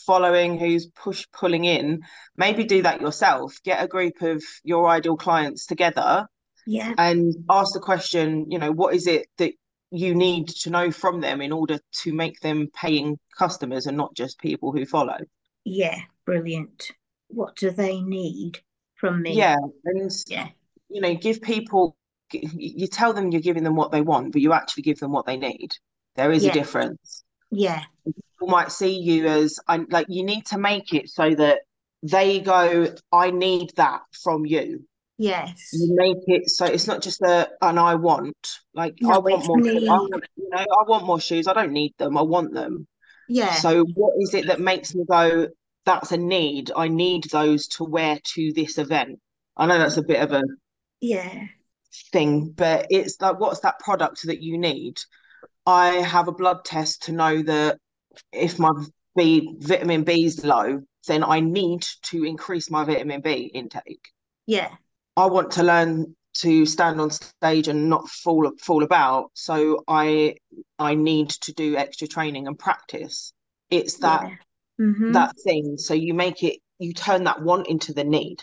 following, who's push pulling in. Maybe do that yourself. Get a group of your ideal clients together yeah. and ask the question, you know, what is it that you need to know from them in order to make them paying customers and not just people who follow? Yeah. Brilliant. What do they need from me? Yeah, and Yeah. you know, give people you tell them you're giving them what they want, but you actually give them what they need. There is a difference. Yeah. People might see you as I'm like you need to make it so that they go, I need that from you. Yes. You make it so it's not just a an I want. Like I want more. I want, you know, I want more shoes. I don't need them. I want them. Yeah. So what is it that makes me go, that's a need. I need those to wear to this event. I know that's a bit of a Yeah. thing, but it's like, what's that product that you need? I have a blood test to know that if my B vitamin B is low, then I need to increase my vitamin B intake. Yeah. I want to learn to stand on stage and not fall fall about, so I I need to do extra training and practice. It's that Yeah. Mhm. that thing. So you make it, you turn that want into the need.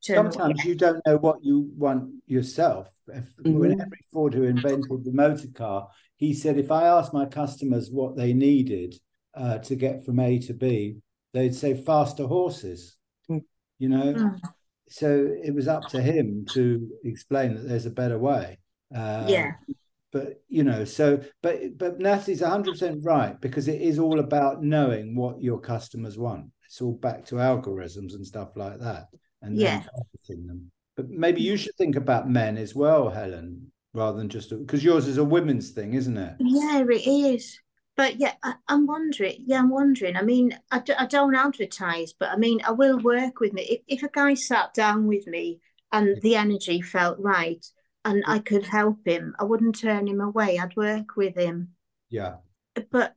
Sometimes you don't know what you want yourself. If, When Mhm. Henry Ford, who invented the motor car, he said, if I asked my customers what they needed uh, to get from A to B, they'd say faster horses. Mm. You know, Mm. so it was up to him to explain that there's a better way. Uh, Yeah. But you know, so but but Natalie's 100% right because it is all about knowing what your customers want. It's all back to algorithms and stuff like that, and Yeah. them. But maybe you should think about men as well, Helen, rather than just because yours is a women's thing, isn't it? Yeah, it is. But yeah, I, I'm wondering. Yeah, I'm wondering. I mean, I, d- I don't advertise, but I mean, I will work with me. If, if a guy sat down with me and the energy felt right and I could help him, I wouldn't turn him away. I'd work with him. Yeah, But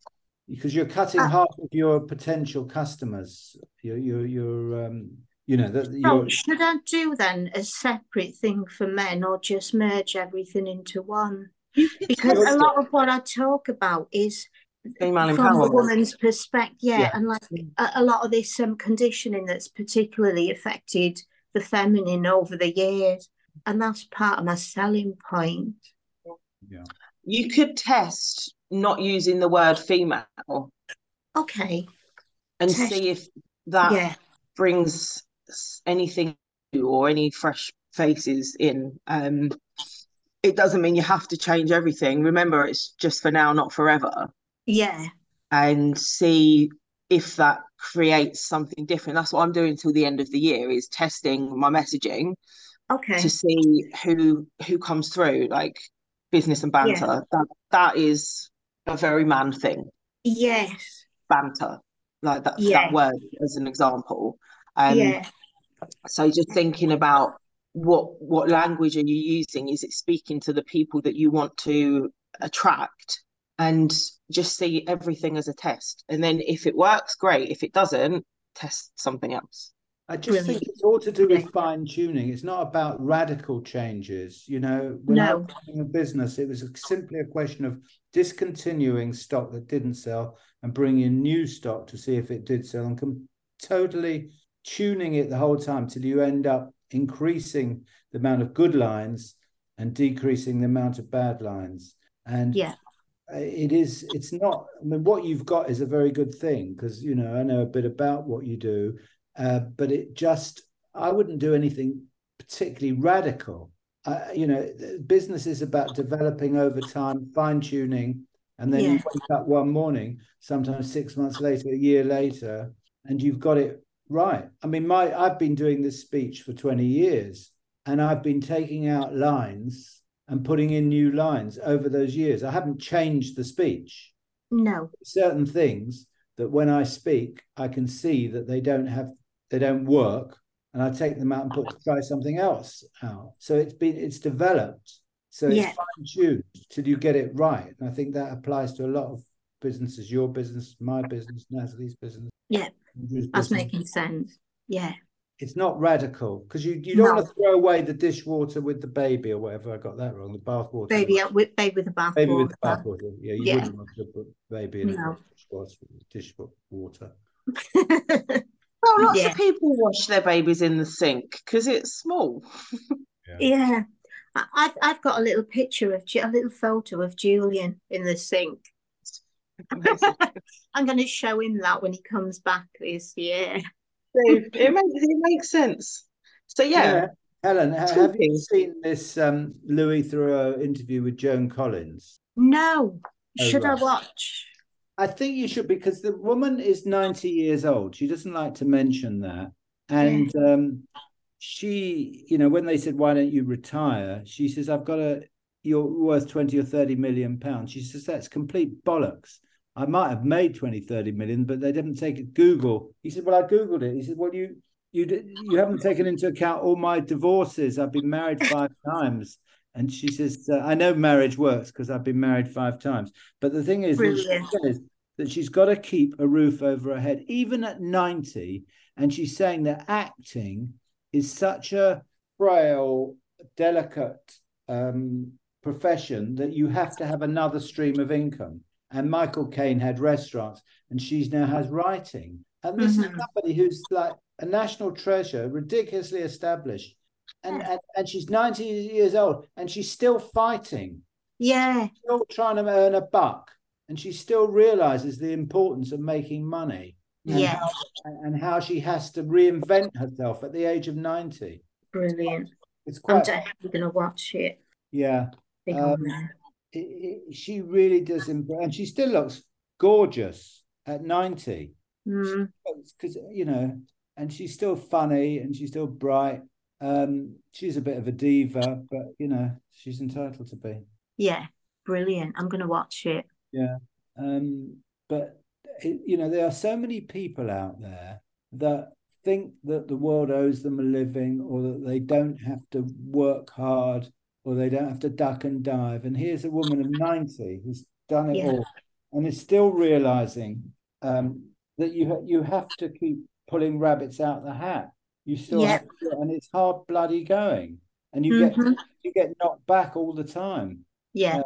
because you're cutting Uh, half of your potential customers. You're you're, you're um, you know that so you're should I do then a separate thing for men or just merge everything into one? Because a lot of what I talk about is Female from a woman's perspective, yeah, Yeah. and like a, a lot of this um, conditioning that's particularly affected the feminine over the years, and that's part of my selling point. yeah. You could test not using the word female Okay, and Test. see if that yeah, brings anything new or any fresh faces in. Um, it doesn't mean you have to change everything. Remember, it's just for now, not forever. yeah, And see if that creates something different. That's what I'm doing till the end of the year is testing my messaging Okay. to see who who comes through, like business and banter. Yeah. That that is a very man thing. Yes. Banter, like that Yeah. that word as an example. Um, yeah. So just thinking about what what language are you using? Is it speaking to the people that you want to attract? And just see everything as a test. And then if it works, great. If it doesn't, test something else. I just think it's all to do with fine tuning. It's not about radical changes. You know, when I No. was running a business, it was simply a question of discontinuing stock that didn't sell and bringing in new stock to see if it did sell and com- totally tuning it the whole time till you end up increasing the amount of good lines and decreasing the amount of bad lines. And Yeah. it is it's not i mean what you've got is a very good thing because you know i know a bit about what you do uh, but it just i wouldn't do anything particularly radical uh, you know business is about developing over time fine tuning and then you wake up one morning sometimes six months later a year later and you've got it right i mean my i've been doing this speech for 20 years and i've been taking out lines and putting in new lines over those years. I haven't changed the speech. No. Certain things that when I speak, I can see that they don't have, they don't work, and I take them out and put to try something else out. So it's been, it's developed. So it's Yeah. fine tuned till you get it right. And I think that applies to a lot of businesses. Your business, my business, Natalie's business. Yeah. Andrew's That's making sense. Yeah. It's not radical because you, you don't No. want to throw away the dishwater with the baby or whatever. I got that wrong. The bathwater. Baby uh, with baby with the bath Baby with the water. bathwater. Yeah, you Yeah. wouldn't want to put baby in No. a dishwater. dishwater. Well, lots Yeah. of people wash their babies in the sink because it's small. yeah. I- I've I've got a little picture of a little photo of Julian in the sink. I'm going to show him that when he comes back this year. So it makes it makes sense. So yeah, Helen, ha- have you seen this um, Louis Theroux interview with Joan Collins? No. Oh, Should I watch? I think you should because the woman is 90 years old. She doesn't like to mention that. And um, she, you know, when they said, why don't you retire? She says, I've got a, you're worth 20 or 30 million pounds. She says, that's complete bollocks. I might have made 20, 30 million, but they didn't take it. Google. He said, well, I Googled it. He said, well, you, you, you haven't taken into account all my divorces. I've been married five times. And she says, uh, I know marriage works because I've been married five times. But the thing is, says that she's got to keep a roof over her head, even at 90. And she's saying that acting is such a frail, delicate um, profession that you have to have another stream of income. And Michael Caine had restaurants, and she's now has writing. And this is Mhm. somebody who's like a national treasure, ridiculously established. And, and, and she's 90 years old, and she's still fighting Yeah. still trying to earn a buck and she still realizes the importance of making money and, Yeah. how, and how she has to reinvent herself at the age of 90 Brilliant. it's quite I'm definitely going to watch it. yeah Um, it, it, she really does and she still looks gorgeous at 90 Mm, because you know and she's still funny and she's still bright um she's a bit of a diva but you know she's entitled to be yeah. Brilliant. I'm going to watch it. Yeah. Um, but it, you know, there are so many people out there that think that the world owes them a living or that they don't have to work hard or they don't have to duck and dive. And here's a woman of 90 who's done it Yeah. all and is still realizing um, that you ha- you have to keep pulling rabbits out the hat. You still Yeah. have to, and it's hard bloody going. And you get Mhm. you get knocked back all the time Yeah.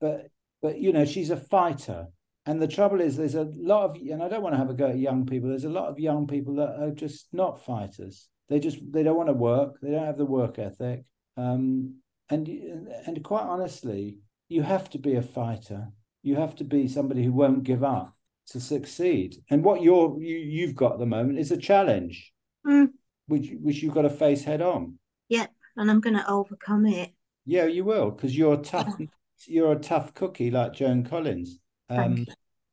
but but you know she's a fighter. And the trouble is there's a lot of and i don't want to have a go at young people there's a lot of young people that are just not fighters. They just they don't want to work they don't have the work ethic. Um and and quite honestly you have to be a fighter. You have to be somebody who won't give up to succeed. And what you're you, you've got at the moment is a challenge Mm. which which you've got to face head on. Yep And I'm going to overcome it. yeah you will because you're tough you're a tough cookie like joan collins um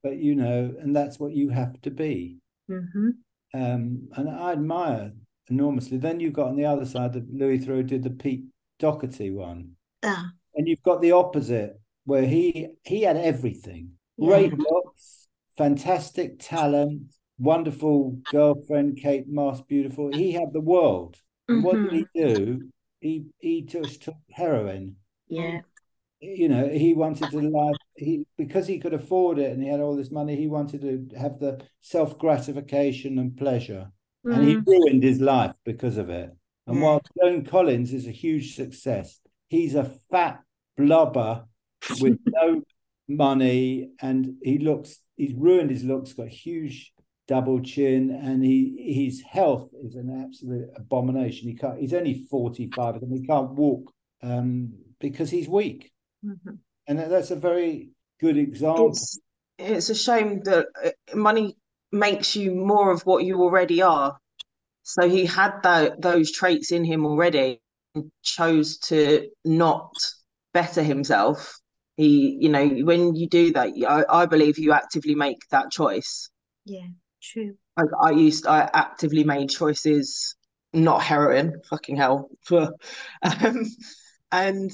but you know, and that's what you have to be. Mm-hmm. Um, and I admire enormously. Then you've got on the other side that Louis Theroux did the Pete Doherty one, Ah, and you've got the opposite where he he had everything, Yeah. great looks, fantastic talent, wonderful girlfriend, Kate Moss, beautiful. He had the world. And what did he do? He he just took heroin. yeah. You know, he wanted to life he because he could afford it and he had all this money, he wanted to have the self-gratification and pleasure. And he Mm. ruined his life because of it. And Yeah. while Joan Collins is a huge success, he's a fat blubber with no money and he looks he's ruined his looks, got huge double chin, and he his health is an absolute abomination. He can't he's only 45 and he can't walk um, because he's weak. Mhm. And that's a very good example. It's it's a shame that uh, money makes you more of what you already are. So he had that those traits in him already and chose to not better himself. He, you know, when you do that, I, I believe you actively make that choice. Yeah, true. I, I used, I actively made choices, not heroin, fucking hell. um, and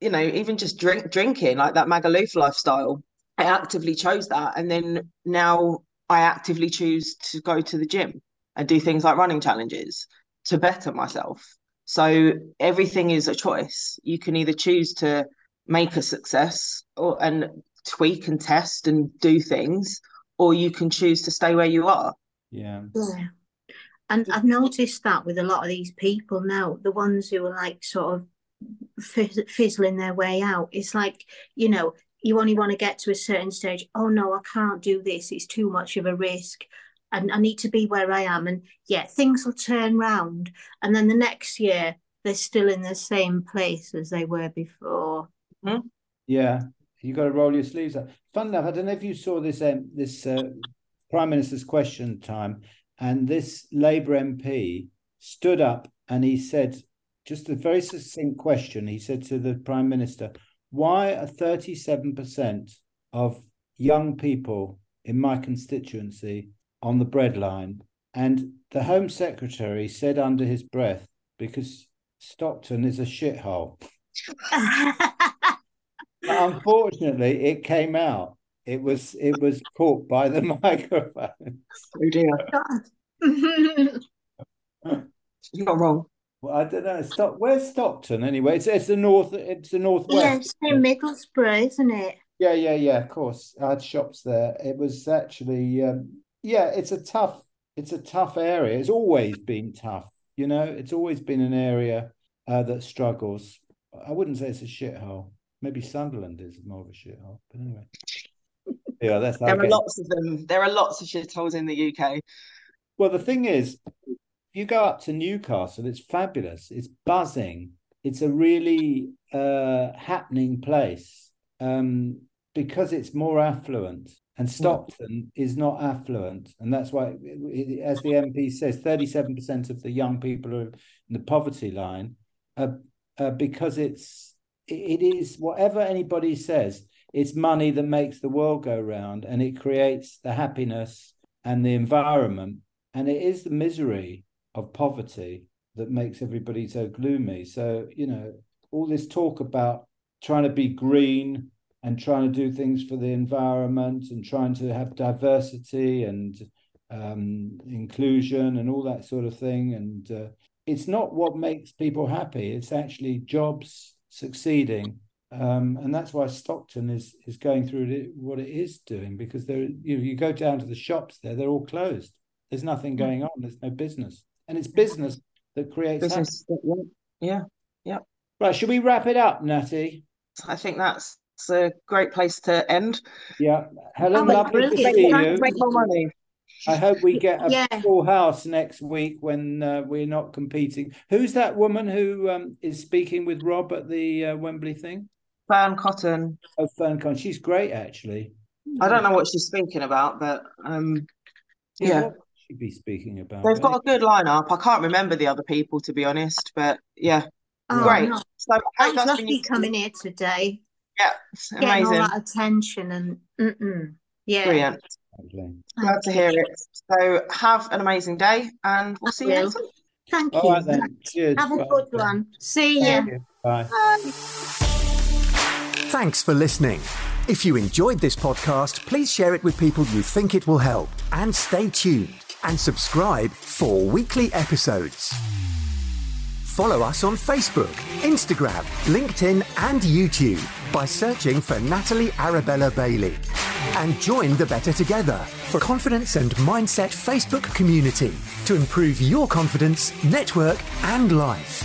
you know, even just drink drinking like that Magaluf lifestyle. I actively chose that, and then now I actively choose to go to the gym and do things like running challenges to better myself. So everything is a choice. You can either choose to make a success or and tweak and test and do things, or you can choose to stay where you are. Yeah. Yeah. And I've noticed that with a lot of these people now, the ones who are like sort of fizz- fizzling their way out. It's like, you know, you only want to get to a certain stage. Oh no, I can't do this. It's too much of a risk. And I need to be where I am. And yeah, things will turn round. And then the next year, they're still in the same place as they were before. Yeah, you got to roll your sleeves up. Fun enough, I don't know if you saw this um, this uh, Prime Minister's question time, and this Labour MP stood up and he said, just a very succinct question. He said to the Prime Minister, "Why are thirty seven percent of young people in my constituency on the breadline?" And the Home Secretary said under his breath, "Because Stockton is a shithole." But unfortunately, it came out. It was it was caught by the microphone. Oh dear, you're not wrong. Well, I don't know. Stock, where's Stockton anyway? It's it's the north. It's the northwest. yeah, northwest. it's in Middlesbrough, isn't it? Yeah, yeah, yeah. Of course, I had shops there. It was actually, um, yeah. It's a tough. It's a tough area. It's always been tough. You know, it's always been an area uh, that struggles. I wouldn't say it's a shithole. Maybe Sunderland is more of a shithole. But anyway, yeah, that's There are okay. lots of them. There are lots of shitholes in the UK. Well, the thing is, if you go up to Newcastle, it's fabulous. It's buzzing. It's a really uh, happening place um, because it's more affluent. And Stockton is not affluent, and that's why, as the MP says, thirty-seven percent of the young people are in the poverty line, uh, uh, because it's it is whatever anybody says. It's money that makes the world go round, and it creates the happiness and the environment and it is the misery of poverty that makes everybody so gloomy. So you know all this talk about trying to be green and trying to do things for the environment and trying to have diversity and um, inclusion and all that sort of thing. And uh, it's not what makes people happy it's actually jobs succeeding. Um, and that's why Stockton is is going through what it is doing because there you you go down to the shops there they're all closed. There's nothing going on there's no business and it's business that creates Business. Yeah, happiness. right should we wrap it up Natty I think that's a great place to end. yeah Helen Oh, lovely to see you make more money. I hope we get a Yeah. full house next week when uh, we're not competing who's that woman who um, is speaking with Rob at the uh, Wembley thing Fearne Cotton. oh Fern Con she's great actually I don't know what she's speaking about, but um, yeah, what would she be speaking about they've got a good lineup. I can't remember the other people to be honest, but yeah, Oh, great. no. So I That hope was that's been coming here today, Yeah, it's getting all that attention and mm-mm. Yeah. Brilliant. Glad to hear it. So have an amazing day and we'll see you next time. Thank All you. right then. Cheers. Have a Bye. good one. See ya. Bye. Thanks for listening. If you enjoyed this podcast, please share it with people you think it will help. And stay tuned and subscribe for weekly episodes. Follow us on Facebook, Instagram, LinkedIn, and YouTube by searching for Natalie Arabella Bailey. And join the Better Together for confidence and mindset Facebook community to improve your confidence, network, and life.